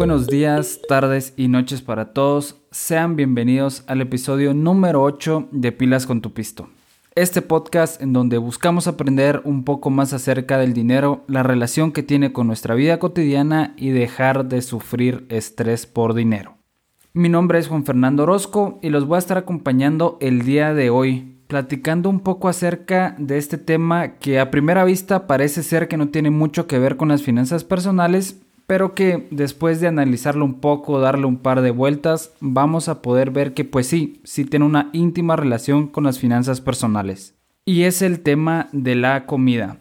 buenos días, tardes y noches para todos. Sean bienvenidos al episodio número 8 de Pilas con tu Pisto. Este podcast en donde buscamos aprender un poco más acerca del dinero, la relación que tiene con nuestra vida cotidiana y dejar de sufrir estrés por dinero. Mi nombre es Juan Fernando Orozco y los voy a estar acompañando el día de hoy, platicando un poco acerca de este tema que a primera vista parece ser que no tiene mucho que ver con las finanzas personales, pero que después de analizarlo un poco, darle un par de vueltas, vamos a poder ver que pues sí, sí tiene una íntima relación con las finanzas personales. Y es el tema de la comida.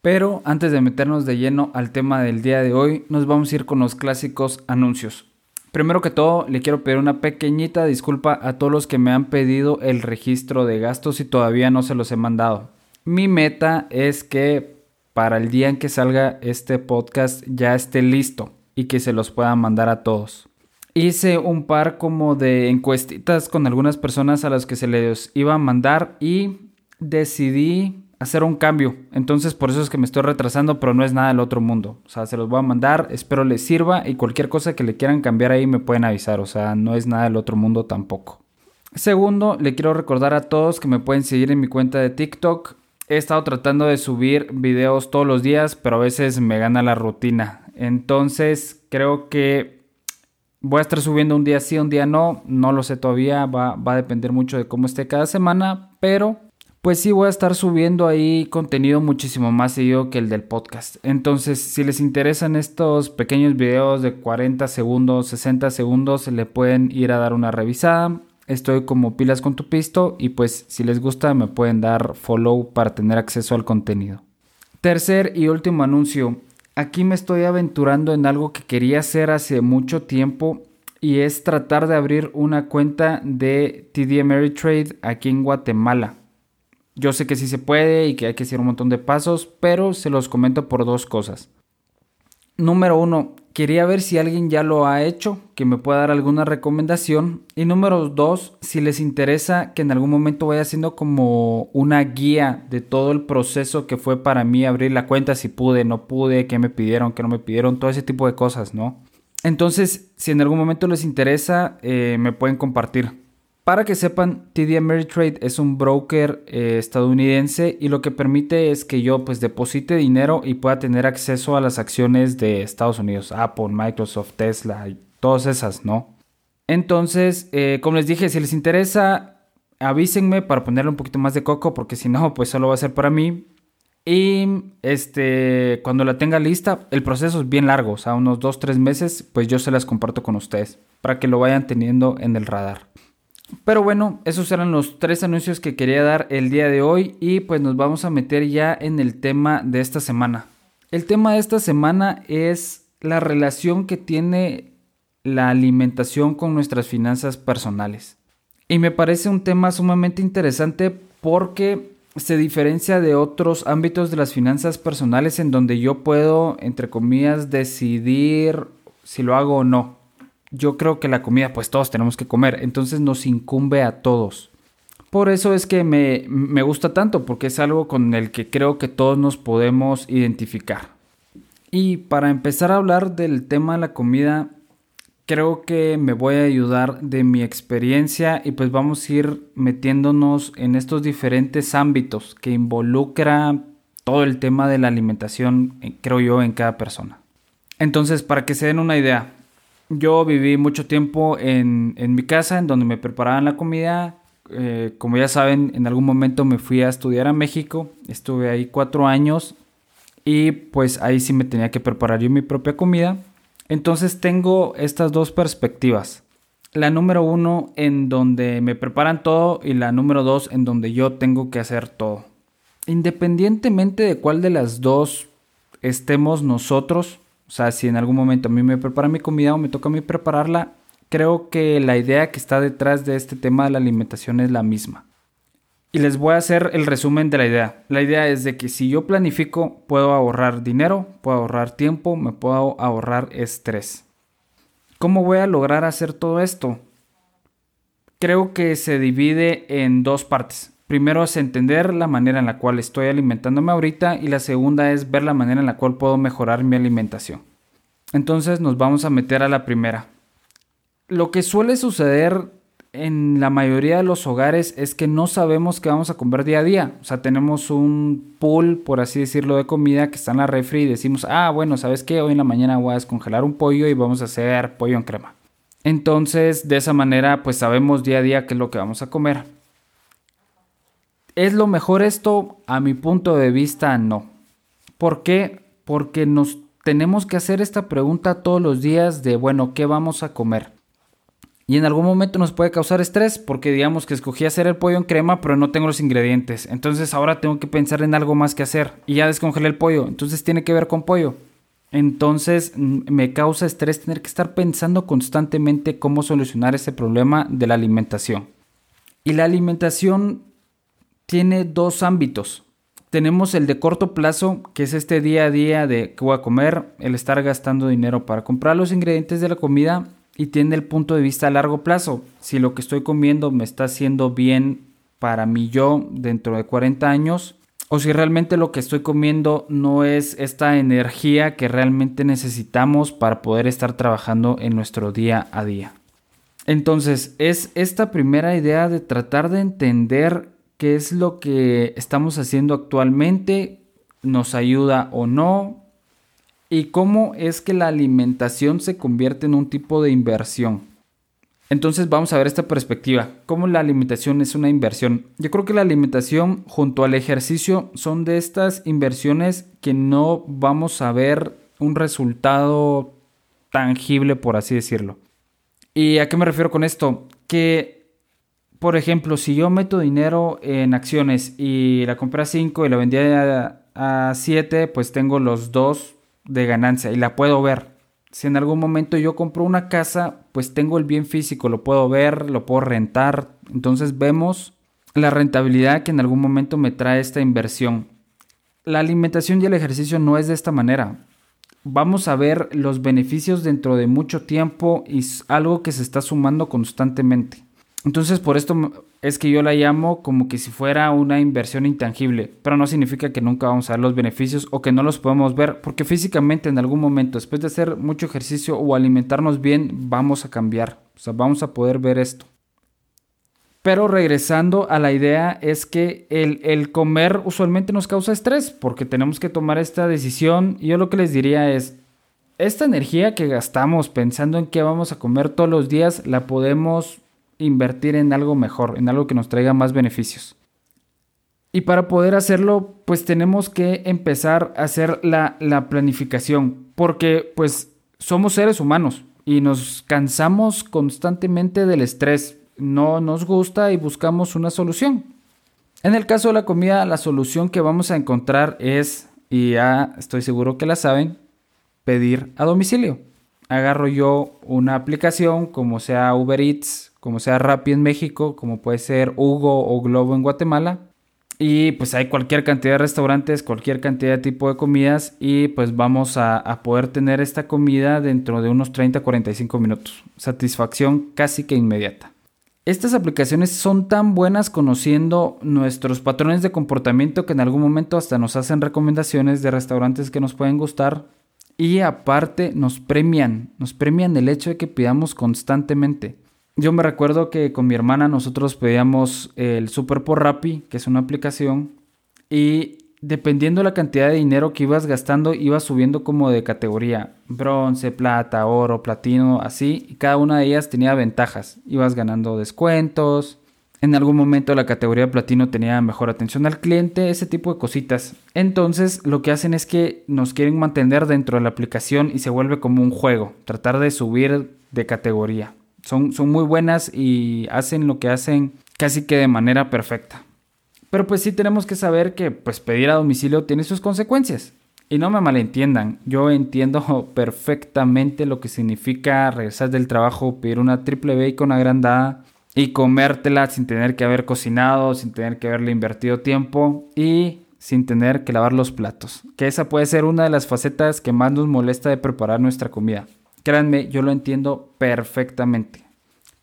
Pero antes de meternos de lleno al tema del día de hoy, nos vamos a ir con los clásicos anuncios. Primero que todo, le quiero pedir una pequeñita disculpa a todos los que me han pedido el registro de gastos y todavía no se los he mandado. Mi meta es que para el día en que salga este podcast ya esté listo y que se los pueda mandar a todos. Hice un par como de encuestitas con algunas personas a las que se les iba a mandar y decidí hacer un cambio. Entonces por eso es que me estoy retrasando, pero no es nada del otro mundo. O sea, se los voy a mandar, espero les sirva y cualquier cosa que le quieran cambiar ahí me pueden avisar. O sea, no es nada del otro mundo tampoco. Segundo, le quiero recordar a todos que me pueden seguir en mi cuenta de TikTok he estado tratando de subir videos todos los días, pero a veces me gana la rutina. Entonces creo que voy a estar subiendo un día sí, un día no. No lo sé todavía, va, a depender mucho de cómo esté cada semana, pero pues sí voy a estar subiendo ahí contenido muchísimo más seguido que el del podcast. Entonces, si les interesan estos pequeños videos de 40 segundos, 60 segundos, le pueden ir a dar una revisada. Estoy como pilas con tu pisto y pues si les gusta me pueden dar follow para tener acceso al contenido. Tercer y último anuncio. Aquí me estoy aventurando en algo que quería hacer hace mucho tiempo y es tratar de abrir una cuenta de TD Ameritrade aquí en Guatemala. Yo sé que sí se puede y que hay que hacer un montón de pasos, pero se los comento por dos cosas. Número uno, quería ver si alguien ya lo ha hecho, que me pueda dar alguna recomendación. Y número dos, si les interesa que en algún momento vaya haciendo como una guía de todo el proceso que fue para mí abrir la cuenta, si pude, no pude, qué me pidieron, qué no me pidieron, todo ese tipo de cosas, ¿no? Entonces, si en algún momento les interesa, eh, me pueden compartir. Para que sepan, TD Ameritrade es un broker eh, estadounidense y lo que permite es que yo pues deposite dinero y pueda tener acceso a las acciones de Estados Unidos, Apple, Microsoft, Tesla todas esas, ¿no? Entonces, eh, como les dije, si les interesa, avísenme para ponerle un poquito más de coco porque si no, pues solo va a ser para mí. Y este, cuando la tenga lista, el proceso es bien largo, o sea, unos 2-3 meses, pues yo se las comparto con ustedes para que lo vayan teniendo en el radar. Pero bueno, esos eran los tres anuncios que quería dar el día de hoy y pues nos vamos a meter ya en el tema de esta semana. El tema de esta semana es la relación que tiene la alimentación con nuestras finanzas personales. Y me parece un tema sumamente interesante porque se diferencia de otros ámbitos de las finanzas personales en donde yo puedo, entre comillas, decidir si lo hago o no yo creo que la comida pues todos tenemos que comer, entonces nos incumbe a todos. Por eso es que me, me, gusta tanto, porque es algo con el que creo que todos nos podemos identificar. Y para empezar a hablar del tema de la comida, creo que me voy a ayudar de mi experiencia y pues vamos a ir metiéndonos en estos diferentes ámbitos que involucra todo el tema de la alimentación, eh, creo yo, en cada persona. Entonces, para que se den una idea, yo viví mucho tiempo en, mi casa, en donde me preparaban la comida. Eh, como ya saben, en algún momento me fui a estudiar a México. Estuve ahí cuatro años y pues ahí sí me tenía que preparar yo mi propia comida. Entonces tengo estas dos perspectivas. La número uno en donde me preparan todo y la número dos en donde yo tengo que hacer todo. Independientemente de cuál de las dos estemos nosotros, o sea, si en algún momento a mí me prepara mi comida o me toca a mí prepararla, creo que la idea que está detrás de este tema de la alimentación es la misma. Y les voy a hacer el resumen de la idea. La idea es de que si yo planifico, puedo ahorrar dinero, puedo ahorrar tiempo, me puedo ahorrar estrés. ¿Cómo voy a lograr hacer todo esto? Creo que se divide en dos partes. Primero es entender la manera en la cual estoy alimentándome ahorita y la segunda es ver la manera en la cual puedo mejorar mi alimentación. Entonces nos vamos a meter a la primera. Lo que suele suceder en la mayoría de los hogares es que no sabemos qué vamos a comer día a día. O sea, tenemos un pool, por así decirlo, de comida que está en la refri y decimos, ah, bueno, ¿sabes qué? Hoy en la mañana voy a descongelar un pollo y vamos a hacer pollo en crema. Entonces, de esa manera, pues sabemos día a día qué es lo que vamos a comer. ¿Es lo mejor esto? A mi punto de vista, no. ¿Por qué? Porque nos tenemos que hacer esta pregunta todos los días de, bueno, ¿qué vamos a comer? Y en algún momento nos puede causar estrés porque digamos que escogí hacer el pollo en crema pero no tengo los ingredientes. Entonces ahora tengo que pensar en algo más que hacer. Y ya descongelé el pollo. Entonces tiene que ver con pollo. Entonces me causa estrés tener que estar pensando constantemente cómo solucionar ese problema de la alimentación. Y la alimentación tiene dos ámbitos. Tenemos el de corto plazo, que es este día a día de qué voy a comer, el estar gastando dinero para comprar los ingredientes de la comida y tiene el punto de vista a largo plazo. Si lo que estoy comiendo me está haciendo bien para mí yo dentro de 40 años, o si realmente lo que estoy comiendo no es esta energía que realmente necesitamos para poder estar trabajando en nuestro día a día. Entonces, es esta primera idea de tratar de entender qué es lo que estamos haciendo actualmente, nos ayuda o no, y cómo es que la alimentación se convierte en un tipo de inversión. Entonces vamos a ver esta perspectiva, cómo la alimentación es una inversión. Yo creo que la alimentación junto al ejercicio son de estas inversiones que no vamos a ver un resultado tangible, por así decirlo. ¿Y a qué me refiero con esto? Que, por ejemplo, si yo meto dinero en acciones y la compré a 5 y la vendí a 7, pues tengo los dos de ganancia y la puedo ver. Si en algún momento yo compro una casa, pues tengo el bien físico, lo puedo ver, lo puedo rentar. Entonces vemos la rentabilidad que en algún momento me trae esta inversión. La alimentación y el ejercicio no es de esta manera. Vamos a ver los beneficios dentro de mucho tiempo y es algo que se está sumando constantemente. Entonces por esto es que yo la llamo como que si fuera una inversión intangible, pero no significa que nunca vamos a ver los beneficios o que no los podemos ver, porque físicamente en algún momento, después de hacer mucho ejercicio o alimentarnos bien, vamos a cambiar, o sea, vamos a poder ver esto. Pero regresando a la idea es que el, el comer usualmente nos causa estrés porque tenemos que tomar esta decisión y yo lo que les diría es, esta energía que gastamos pensando en qué vamos a comer todos los días la podemos invertir en algo mejor, en algo que nos traiga más beneficios. Y para poder hacerlo, pues tenemos que empezar a hacer la, la planificación, porque pues somos seres humanos y nos cansamos constantemente del estrés, no nos gusta y buscamos una solución. En el caso de la comida, la solución que vamos a encontrar es, y ya estoy seguro que la saben, pedir a domicilio. Agarro yo una aplicación como sea Uber Eats, como sea Rappi en México, como puede ser Hugo o Globo en Guatemala. Y pues hay cualquier cantidad de restaurantes, cualquier cantidad de tipo de comidas y pues vamos a, poder tener esta comida dentro de unos 30-45 minutos. Satisfacción casi que inmediata. Estas aplicaciones son tan buenas conociendo nuestros patrones de comportamiento que en algún momento hasta nos hacen recomendaciones de restaurantes que nos pueden gustar y aparte nos premian, nos premian el hecho de que pidamos constantemente. Yo me recuerdo que con mi hermana nosotros pedíamos el Super por Rappi, que es una aplicación, y dependiendo de la cantidad de dinero que ibas gastando, ibas subiendo como de categoría, bronce, plata, oro, platino, así, y cada una de ellas tenía ventajas. Ibas ganando descuentos, en algún momento la categoría platino tenía mejor atención al cliente, ese tipo de cositas. Entonces lo que hacen es que nos quieren mantener dentro de la aplicación y se vuelve como un juego, tratar de subir de categoría. Son, muy buenas y hacen lo que hacen casi que de manera perfecta. Pero pues sí tenemos que saber que pues pedir a domicilio tiene sus consecuencias. Y no me malentiendan, yo entiendo perfectamente lo que significa regresar del trabajo, pedir una triple bacon agrandada y comértela sin tener que haber cocinado, sin tener que haberle invertido tiempo y sin tener que lavar los platos. Que esa puede ser una de las facetas que más nos molesta de preparar nuestra comida. Créanme, yo lo entiendo perfectamente.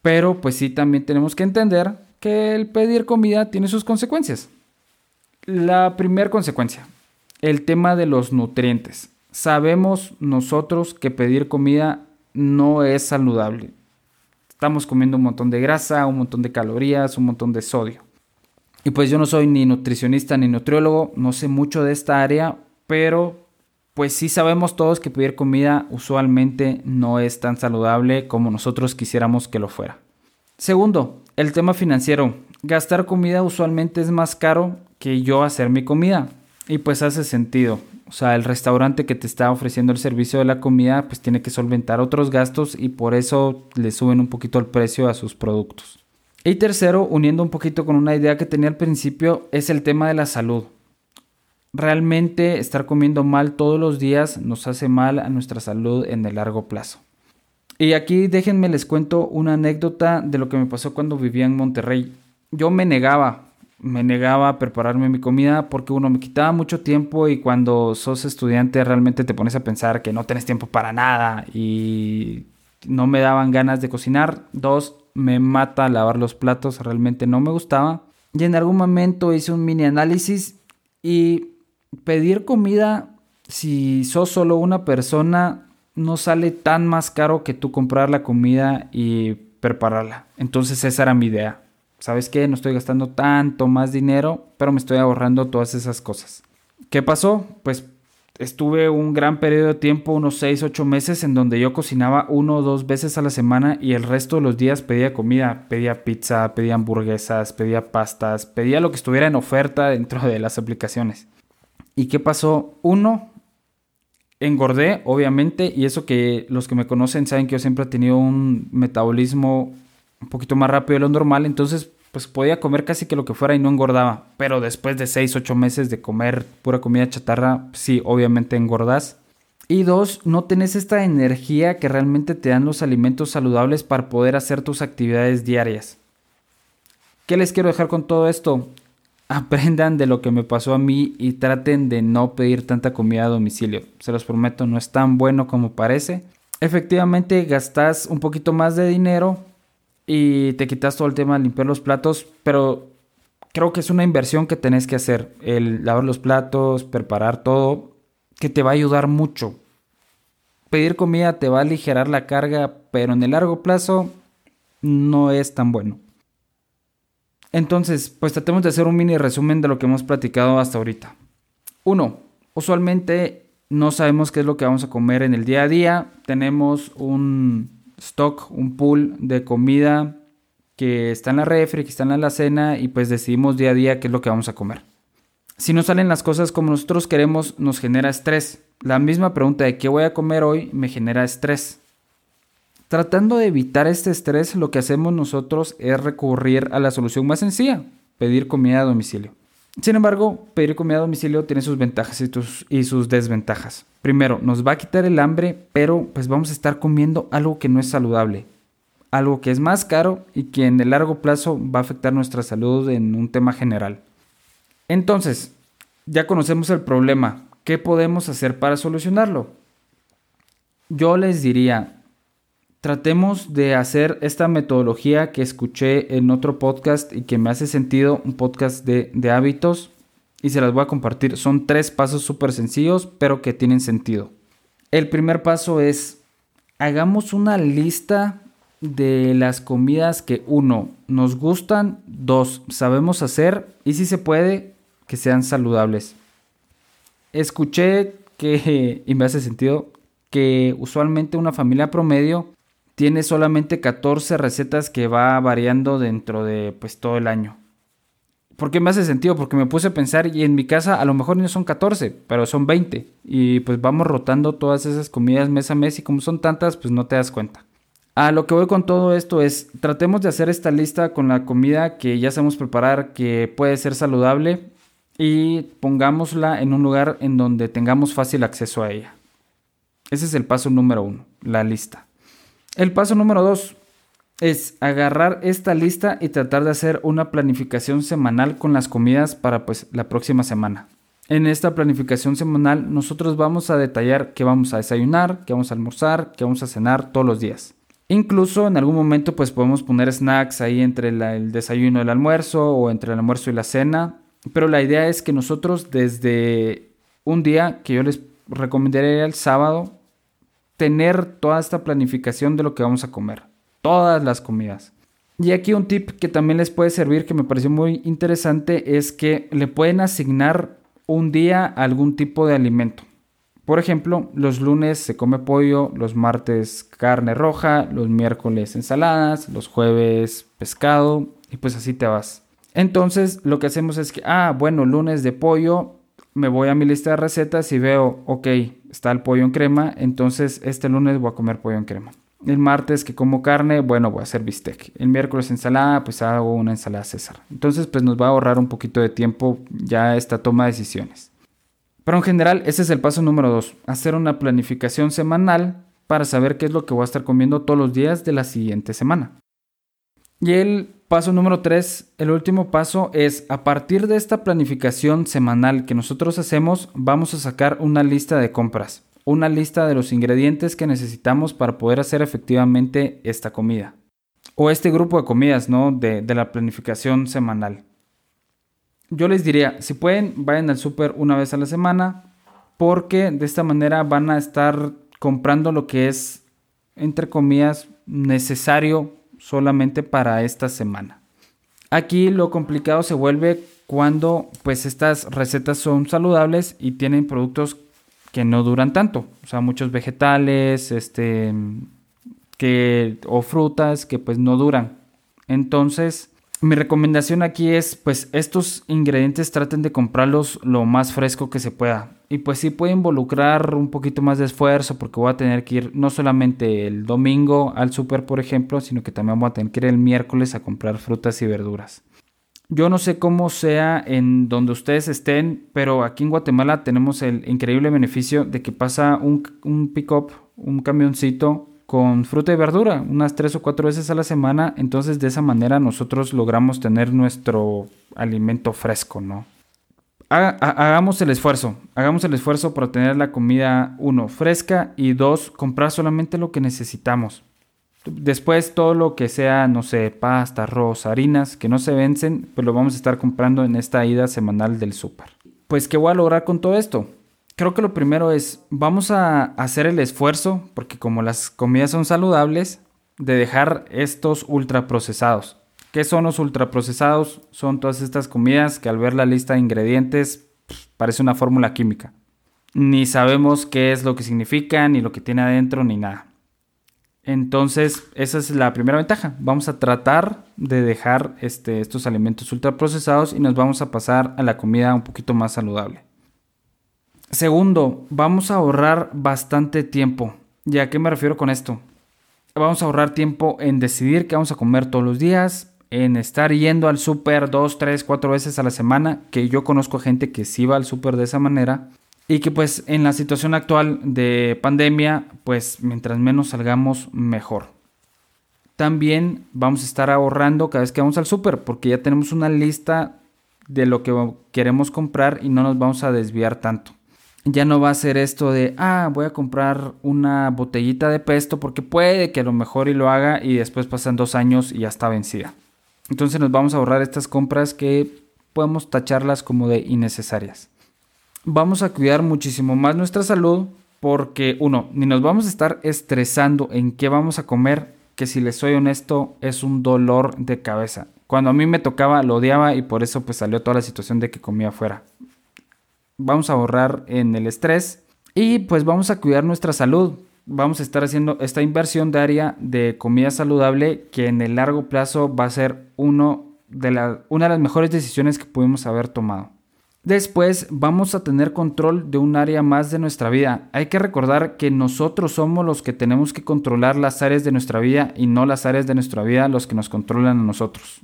Pero pues sí, también tenemos que entender que el pedir comida tiene sus consecuencias. La primera consecuencia, el tema de los nutrientes. sabemos nosotros que pedir comida no es saludable. Estamos comiendo un montón de grasa, un montón de calorías, un montón de sodio. Y pues yo no soy ni nutricionista ni nutriólogo, no sé mucho de esta área, pero pues sí sabemos todos que pedir comida usualmente no es tan saludable como nosotros quisiéramos que lo fuera. Segundo, el tema financiero. Gastar comida usualmente es más caro que yo hacer mi comida. Y pues hace sentido. O sea, el restaurante que te está ofreciendo el servicio de la comida pues tiene que solventar otros gastos y por eso le suben un poquito el precio a sus productos. Y tercero, uniendo un poquito con una idea que tenía al principio, es el tema de la salud realmente estar comiendo mal todos los días nos hace mal a nuestra salud en el largo plazo. Y aquí déjenme les cuento una anécdota de lo que me pasó cuando vivía en Monterrey. Yo me negaba, me negaba a prepararme mi comida porque uno me quitaba mucho tiempo y cuando sos estudiante realmente te pones a pensar que no tienes tiempo para nada y no me daban ganas de cocinar. Dos, me mata lavar los platos, realmente no me gustaba. Y en algún momento hice un mini análisis y pedir comida, si sos solo una persona, no sale tan más caro que tú comprar la comida y prepararla. Entonces esa era mi idea. ¿Sabes qué? No estoy gastando tanto más dinero, pero me estoy ahorrando todas esas cosas. ¿Qué pasó? Pues estuve un gran periodo de tiempo, unos 6, 8 meses, en donde yo cocinaba uno o dos veces a la semana y el resto de los días pedía comida. Pedía pizza, pedía hamburguesas, pedía pastas, pedía lo que estuviera en oferta dentro de las aplicaciones. ¿Y qué pasó? Uno, engordé, obviamente, y eso que los que me conocen saben que yo siempre he tenido un metabolismo un poquito más rápido de lo normal, entonces pues podía comer casi que lo que fuera y no engordaba. Pero después de 6, 8 meses de comer pura comida chatarra, sí, obviamente engordas. Y dos, no tenés esta energía que realmente te dan los alimentos saludables para poder hacer tus actividades diarias. ¿Qué les quiero dejar con todo esto? Aprendan de lo que me pasó a mí y traten de no pedir tanta comida a domicilio. Se los prometo, no es tan bueno como parece. Efectivamente, gastas un poquito más de dinero y te quitas todo el tema de limpiar los platos, pero creo que es una inversión que tenés que hacer. El lavar los platos, preparar todo, que te va a ayudar mucho. Pedir comida te va a aligerar la carga, pero en el largo plazo no es tan bueno. Entonces, pues tratemos de hacer un mini resumen de lo que hemos platicado hasta ahorita. Uno, usualmente no sabemos qué es lo que vamos a comer en el día a día. Tenemos un stock, un pool de comida que está en la refri, que está en la alacena y pues decidimos día a día qué es lo que vamos a comer. Si no salen las cosas como nosotros queremos, nos genera estrés. La misma pregunta de qué voy a comer hoy me genera estrés. Tratando de evitar este estrés, lo que hacemos nosotros es recurrir a la solución más sencilla, pedir comida a domicilio. Sin embargo, pedir comida a domicilio tiene sus ventajas y, sus desventajas. Primero, nos va a quitar el hambre, pero pues vamos a estar comiendo algo que no es saludable, algo que es más caro y que en el largo plazo va a afectar nuestra salud en un tema general. Entonces, ya conocemos el problema. ¿Qué podemos hacer para solucionarlo? Yo les diría, tratemos de hacer esta metodología que escuché en otro podcast y que me hace sentido, un podcast de, hábitos, y se las voy a compartir. Son tres pasos súper sencillos, pero que tienen sentido. El primer paso es, hagamos una lista de las comidas que uno, nos gustan, dos, sabemos hacer y si se puede, que sean saludables. Escuché que, y me hace sentido, que usualmente una familia promedio tiene solamente 14 recetas que va variando dentro de pues todo el año. ¿Por qué me hace sentido? Porque me puse a pensar y en mi casa a lo mejor no son 14, pero son 20. Y pues vamos rotando todas esas comidas mes a mes y como son tantas, pues no te das cuenta. A lo que voy con todo esto es, tratemos de hacer esta lista con la comida que ya sabemos preparar, que puede ser saludable, y pongámosla en un lugar en donde tengamos fácil acceso a ella. Ese es el paso número uno, la lista. El paso número dos es agarrar esta lista y tratar de hacer una planificación semanal con las comidas para pues la próxima semana. En esta planificación semanal nosotros vamos a detallar qué vamos a desayunar, qué vamos a almorzar, qué vamos a cenar todos los días. Incluso en algún momento pues podemos poner snacks ahí entre el desayuno y el almuerzo o entre el almuerzo y la cena. Pero la idea es que nosotros desde un día que yo les recomendaría el sábado tener toda esta planificación de lo que vamos a comer. Todas las comidas. Y aquí un tip que también les puede servir, que me pareció muy interesante, es que le pueden asignar un día algún tipo de alimento. Por ejemplo, los lunes se come pollo, los martes carne roja, los miércoles ensaladas, los jueves pescado y pues así te vas. Entonces lo que hacemos es que, ah, bueno, lunes de pollo, me voy a mi lista de recetas y veo, ok, está el pollo en crema, entonces este lunes voy a comer pollo en crema. El martes que como carne, bueno, voy a hacer bistec. El miércoles ensalada, pues hago una ensalada César. Entonces, pues nos va a ahorrar un poquito de tiempo ya esta toma de decisiones. Pero en general, ese es el paso número dos. Hacer una planificación semanal para saber qué es lo que voy a estar comiendo todos los días de la siguiente semana. Y el paso número tres, el último paso es, a partir de esta planificación semanal que nosotros hacemos, vamos a sacar una lista de compras una lista de los ingredientes que necesitamos para poder hacer efectivamente esta comida. O este grupo de comidas, ¿no? De, la planificación semanal. Yo les diría, si pueden, vayan al súper una vez a la semana, porque de esta manera van a estar comprando lo que es, entre comillas, necesario solamente para esta semana. Aquí lo complicado se vuelve cuando pues estas recetas son saludables y tienen productos que no duran tanto. O sea, muchos vegetales, este, que, o frutas que pues no duran. Entonces, mi recomendación aquí es, pues estos ingredientes traten de comprarlos lo más fresco que se pueda. Y pues sí puede involucrar un poquito más de esfuerzo porque voy a tener que ir no solamente el domingo al súper, por ejemplo, sino que también voy a tener que ir el miércoles a comprar frutas y verduras. Yo no sé cómo sea en donde ustedes estén, pero aquí en Guatemala tenemos el increíble beneficio de que pasa un, un pick-up, un camioncito con fruta y verdura unas tres o cuatro veces a la semana. Entonces de esa manera nosotros logramos tener nuestro alimento fresco, ¿no? Hagamos el esfuerzo, hagamos el esfuerzo para tener la comida, uno, fresca y dos, comprar solamente lo que necesitamos. Después todo lo que sea, no sé, pasta, arroz, harinas que no se vencen, pues lo vamos a estar comprando en esta ida semanal del súper. Pues, ¿qué voy a lograr con todo esto? Creo que lo primero es, vamos a hacer el esfuerzo, porque como las comidas son saludables, de dejar estos ultraprocesados. ¿Qué son los ultraprocesados? Son todas estas comidas que al ver la lista de ingredientes parece una fórmula química. Ni sabemos qué es lo que significa, ni lo que tiene adentro, ni nada. Entonces, esa es la primera ventaja. Vamos a tratar de dejar este, estos alimentos ultraprocesados y nos vamos a pasar a la comida un poquito más saludable. Segundo, vamos a ahorrar bastante tiempo. ¿Y a qué me refiero con esto? Vamos a ahorrar tiempo en decidir qué vamos a comer todos los días, en estar yendo al súper dos, tres, cuatro veces a la semana, que yo conozco gente que sí va al súper de esa manera y que pues en la situación actual de pandemia, pues mientras menos salgamos, mejor. También vamos a estar ahorrando cada vez que vamos al súper, porque ya tenemos una lista de lo que queremos comprar y no nos vamos a desviar tanto. Ya no va a ser esto de, ah, voy a comprar una botellita de pesto porque puede que a lo mejor y lo haga y después pasan dos años y ya está vencida. Entonces nos vamos a ahorrar estas compras que podemos tacharlas como de innecesarias vamos a cuidar muchísimo más nuestra salud porque, uno, ni nos vamos a estar estresando en qué vamos a comer, que si les soy honesto es un dolor de cabeza. Cuando a mí me tocaba lo odiaba y por eso pues salió toda la situación de que comía afuera. Vamos a ahorrar en el estrés y pues vamos a cuidar nuestra salud. Vamos a estar haciendo esta inversión diaria de comida saludable que en el largo plazo va a ser de una de las mejores decisiones que pudimos haber tomado. Después vamos a tener control de un área más de nuestra vida. Hay que recordar que nosotros somos los que tenemos que controlar las áreas de nuestra vida y no las áreas de nuestra vida los que nos controlan a nosotros.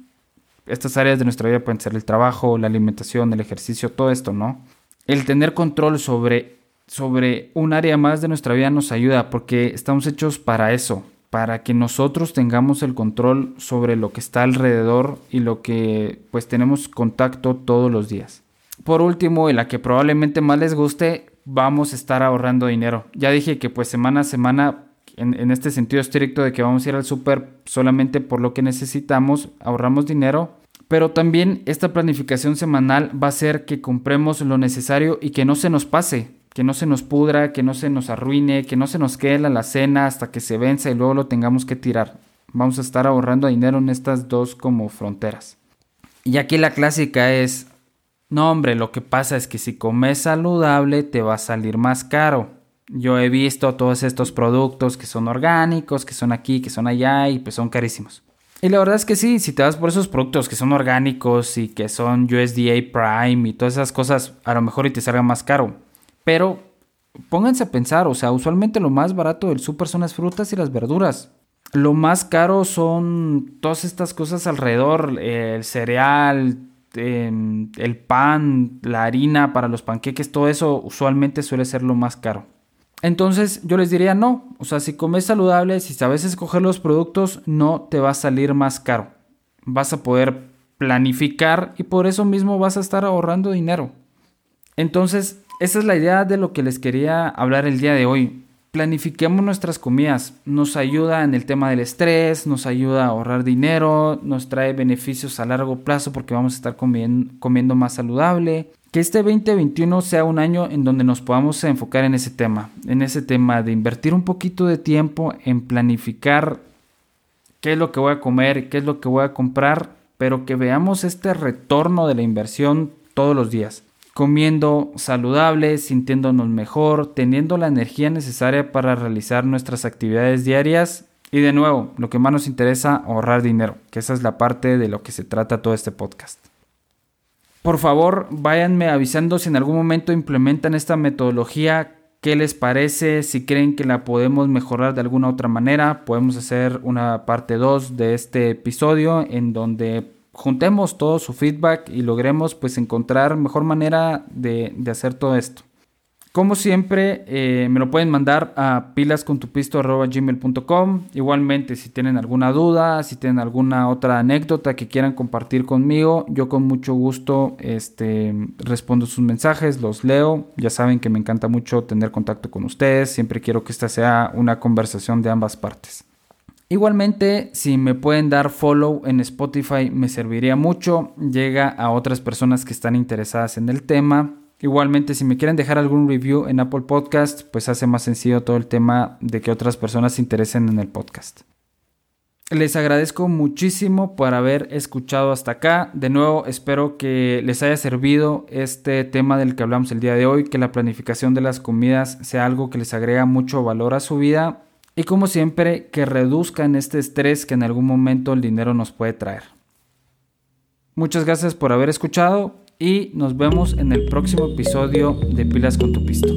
Estas áreas de nuestra vida pueden ser el trabajo, la alimentación, el ejercicio, todo esto, ¿no? El tener control sobre, sobre un área más de nuestra vida nos ayuda porque estamos hechos para eso, para que nosotros tengamos el control sobre lo que está alrededor y lo que pues tenemos contacto todos los días. Por último, y la que probablemente más les guste, vamos a estar ahorrando dinero. Ya dije que pues semana a semana, en, este sentido estricto de que vamos a ir al súper solamente por lo que necesitamos, ahorramos dinero. Pero también esta planificación semanal va a hacer que compremos lo necesario y que no se nos pase. Que no se nos pudra, que no se nos arruine, que no se nos quede la alacena hasta que se venza y luego lo tengamos que tirar. Vamos a estar ahorrando dinero en estas dos como fronteras. Y aquí la clásica es, no hombre, lo que pasa es que si comes saludable te va a salir más caro. Yo he visto todos estos productos que son orgánicos, que son aquí, que son allá y pues son carísimos. Y la verdad es que sí, si te vas por esos productos que son orgánicos y que son USDA Prime y todas esas cosas, a lo mejor y te salga más caro. Pero pónganse a pensar, o sea, usualmente lo más barato del súper son las frutas y las verduras. Lo más caro son todas estas cosas alrededor, el cereal, em, el pan, la harina para los panqueques, todo eso usualmente suele ser lo más caro. Entonces yo les diría no, o sea, si comes saludable, si sabes escoger los productos, no te va a salir más caro. Vas a poder planificar y por eso mismo vas a estar ahorrando dinero. Entonces, esa es la idea de lo que les quería hablar el día de hoy. Planifiquemos nuestras comidas. Nos ayuda en el tema del estrés, nos ayuda a ahorrar dinero, nos trae beneficios a largo plazo porque vamos a estar comiendo, más saludable que este 2021 sea un año en donde nos podamos enfocar en ese tema, en ese tema de invertir un poquito de tiempo en planificar qué es lo que voy a comer, qué es lo que voy a comprar, pero que veamos este retorno de la inversión todos los días. Comiendo saludable, sintiéndonos mejor, teniendo la energía necesaria para realizar nuestras actividades diarias y de nuevo, lo que más nos interesa, ahorrar dinero, que esa es la parte de lo que se trata todo este podcast. Por favor, váyanme avisando si en algún momento implementan esta metodología, qué les parece, si creen que la podemos mejorar de alguna otra manera. Podemos hacer una parte 2 de este episodio en donde juntemos todo su feedback y logremos pues encontrar mejor manera de, de hacer todo esto. Como siempre, eh, me lo pueden mandar a pilascontupisto.gmail.com. Igualmente, si tienen alguna duda, si tienen alguna otra anécdota que quieran compartir conmigo, yo con mucho gusto este, respondo sus mensajes, los leo. Ya saben que me encanta mucho tener contacto con ustedes. Siempre quiero que esta sea una conversación de ambas partes. Igualmente, si me pueden dar follow en Spotify, me serviría mucho. Llega a otras personas que están interesadas en el tema Igualmente, si me quieren dejar algún review en Apple Podcast, pues hace más sencillo todo el tema de que otras personas se interesen en el podcast. Les agradezco muchísimo por haber escuchado hasta acá. De nuevo, espero que les haya servido este tema del que hablamos el día de hoy, que la planificación de las comidas sea algo que les agrega mucho valor a su vida y como siempre, que reduzcan este estrés que en algún momento el dinero nos puede traer. Muchas gracias por haber escuchado y nos vemos en el próximo episodio de Pilas con tu Pisto.